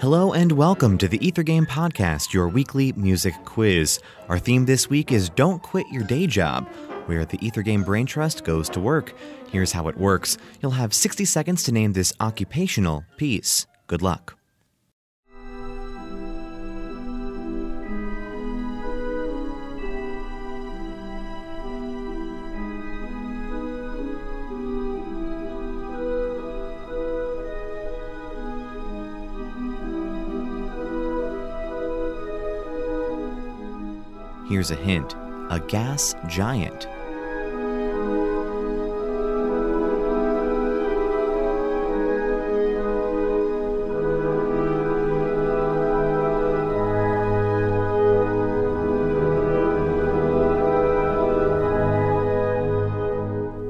Hello and welcome to the Ether Game Podcast, your weekly music quiz. Our theme this week is Don't Quit Your Day Job, where the Ether Game Brain Trust goes to work. Here's how it works you'll have 60 seconds to name this occupational piece. Good luck. Here's a hint a gas giant.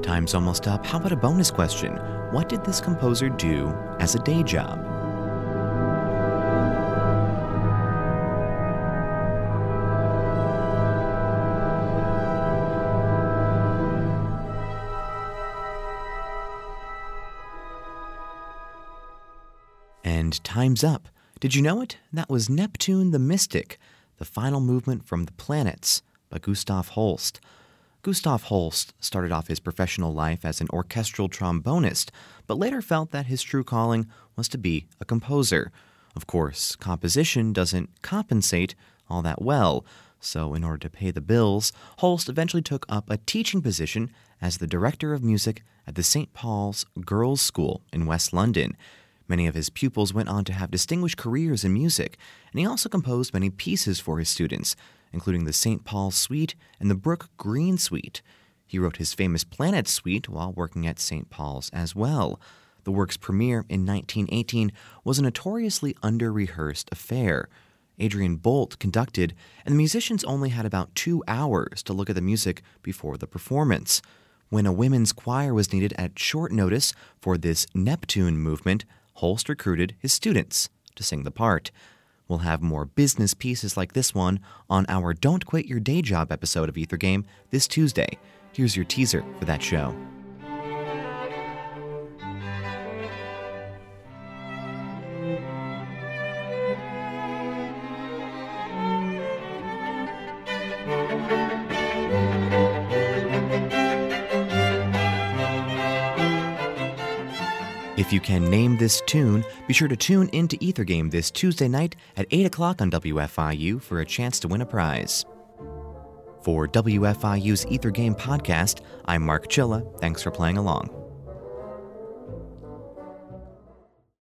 Time's almost up. How about a bonus question? What did this composer do as a day job? And time's up. Did you know it? That was Neptune the Mystic, the final movement from the planets by Gustav Holst. Gustav Holst started off his professional life as an orchestral trombonist, but later felt that his true calling was to be a composer. Of course, composition doesn't compensate all that well, so in order to pay the bills, Holst eventually took up a teaching position as the director of music at the St. Paul's Girls' School in West London. Many of his pupils went on to have distinguished careers in music, and he also composed many pieces for his students, including the St. Paul Suite and the Brook Green Suite. He wrote his famous Planet Suite while working at St. Paul's as well. The work's premiere in 1918 was a notoriously under rehearsed affair. Adrian Boult conducted, and the musicians only had about two hours to look at the music before the performance. When a women's choir was needed at short notice for this Neptune movement, Holst recruited his students to sing the part. We'll have more business pieces like this one on our Don't Quit Your Day Job episode of Ether Game this Tuesday. Here's your teaser for that show. If you can name this tune, be sure to tune into Ether Game this Tuesday night at 8 o'clock on WFIU for a chance to win a prize. For WFIU's Ether Game podcast, I'm Mark Chilla. Thanks for playing along.